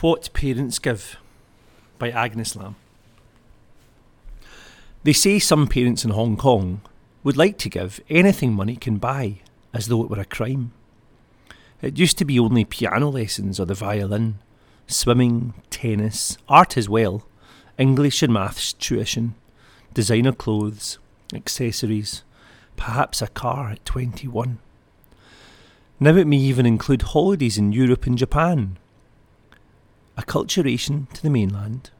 What Parents Give by Agnes Lam. They say some parents in Hong Kong would like to give anything money can buy as though it were a crime. It used to be only piano lessons or the violin, swimming, tennis, art as well, English and maths tuition, designer clothes, accessories, perhaps a car at 21. Now it may even include holidays in Europe and Japan, acculturation to the mainland,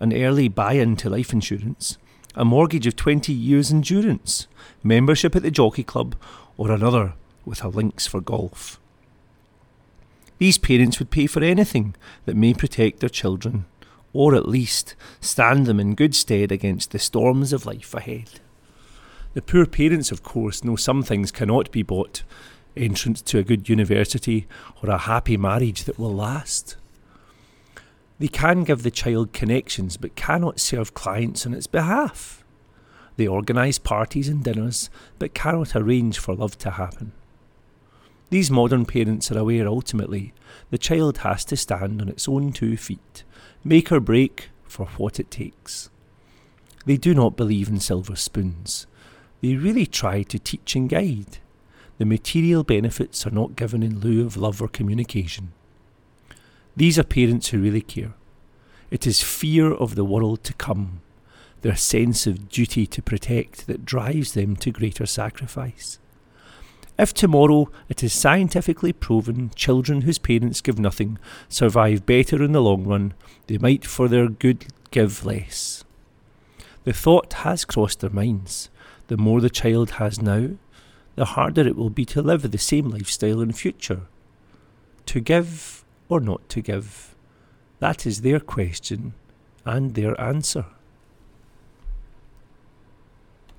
an early buy in to life insurance, a mortgage of 20 years' endurance, membership at the Jockey Club, or another with a links for golf. These parents would pay for anything that may protect their children, or at least stand them in good stead against the storms of life ahead. The poor parents, of course, know some things cannot be bought entrance to a good university or a happy marriage that will last. They can give the child connections but cannot serve clients on its behalf. They organise parties and dinners but cannot arrange for love to happen. These modern parents are aware ultimately the child has to stand on its own two feet, make or break for what it takes. They do not believe in silver spoons. They really try to teach and guide. The material benefits are not given in lieu of love or communication. These are parents who really care. It is fear of the world to come, their sense of duty to protect that drives them to greater sacrifice. If tomorrow it is scientifically proven children whose parents give nothing survive better in the long run, they might for their good give less. The thought has crossed their minds. The more the child has now, the harder it will be to live the same lifestyle in future. To give or not to give? That is their question and their answer.